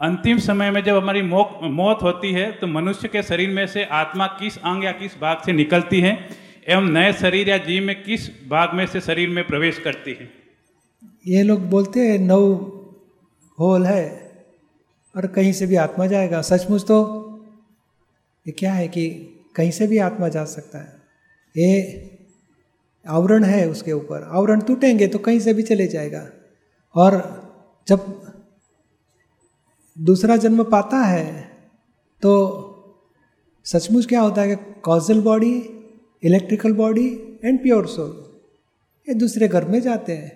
अंतिम समय में जब हमारी मौत होती है तो मनुष्य के शरीर में से आत्मा किस अंग या किस भाग से निकलती है, एवं नए शरीर या जीव में किस भाग में से शरीर में प्रवेश करती है? ये लोग बोलते हैं, नौ होल है, और कहीं से भी आत्मा जाएगा। सचमुच तो ये क्या है कि कहीं से भी आत्मा जा सकता है। ये आवरण है उसके ऊपर। आवरण टूटेंगे तो कहीं से भी चले जाएगा। और जब दूसरा जन्म पाता है तो सचमुच क्या होता है कि causal body electrical body and pure soul ये दूसरे घर में जाते हैं।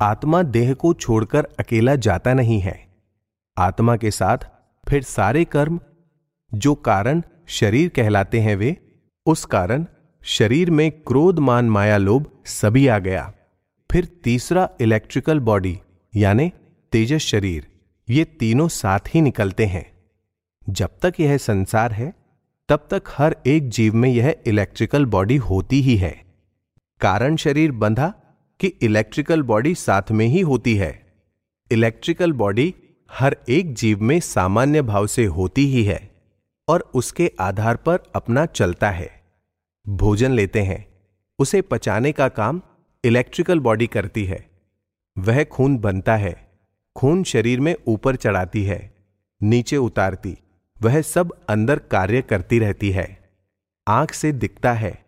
आत्मा देह को छोड़कर अकेला जाता नहीं है। आत्मा के साथ फिर सारे कर्म, जो कारण शरीर कहलाते हैं वे, उस कारण शरीर में क्रोध, मान, माया, लोभ सभी आ गया। फिर तीसरा इलेक्ट्रिकल बॉडी यानी तेजस शरीर। ये तीनों साथ ही निकलते हैं। जब तक यह संसार है, तब तक हर एक जीव में यह इलेक्ट्रिकल बॉडी होती ही है। कारण शरीर बंधा कि इलेक्ट्रिकल बॉडी साथ में ही होती है। इलेक्ट्रिकल बॉडी हर एक जीव में सामान्य भाव से होती ही है और उसके आधार पर अपना चलता है। भोजन लेते हैं, उसे पचाने का काम इलेक्ट्रिकल बॉडी करती है। वह खून बनता है। खून शरीर में ऊपर चढ़ाती है, नीचे उतारती, वह सब अंदर कार्य करती रहती है। आँख से दिखता है,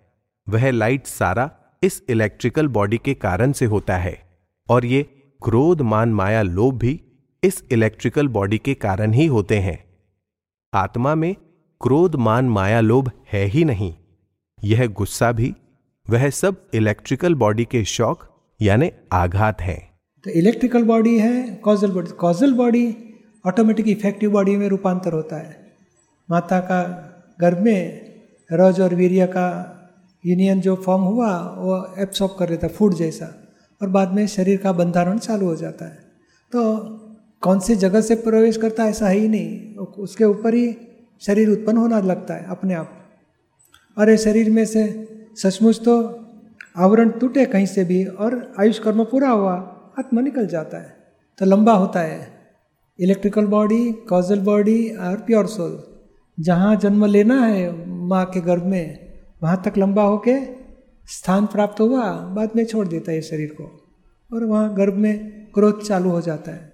वह लाइट सारा इस इलेक्ट्रिकल बॉडी के कारण से होता है, और ये क्रोध मान माया लोभ भी इस इलेक्ट्रिकल बॉडी के कारण ही होते हैं। आत्मा में क्रोध मान माया लोभ है ही नहीं, यह गुस्सा भी, वह सब इलेक्ट्रिकल बॉडी के शौक, यानी आघात हैं। तो इलेक्ट्रिकल बॉडी है causal body causal body automatic effective body में रूपांतर होता है। माता का गर्भ में रज और वीर्य का यूनियन जो फॉर्म हुआ, वो एब्सॉर्ब कर लेता फ़ूड जैसा, और बाद में शरीर का बंधारण चालू हो जाता है। तो कौन सी जगह से प्रवेश करता है ऐसा है ही नहीं, उसके ऊपर ही शरीर उत्पन्न होना लगता है, अपने आप। और ये शरीर में से सचमुच तो आवरण टूटे कहीं से भी, और आयुष कर्म पूरा हुआ आत्मा निकल जाता है तो लंबा होता है। इलेक्ट्रिकल बॉडी कॉजल बॉडी और प्योर सोल जहाँ जन्म लेना है माँ के गर्भ में, वहाँ तक लंबा होके स्थान प्राप्त हुआ, बाद में छोड़ देता है शरीर को। और वहाँ गर्भ में ग्रोथ चालू हो जाता है।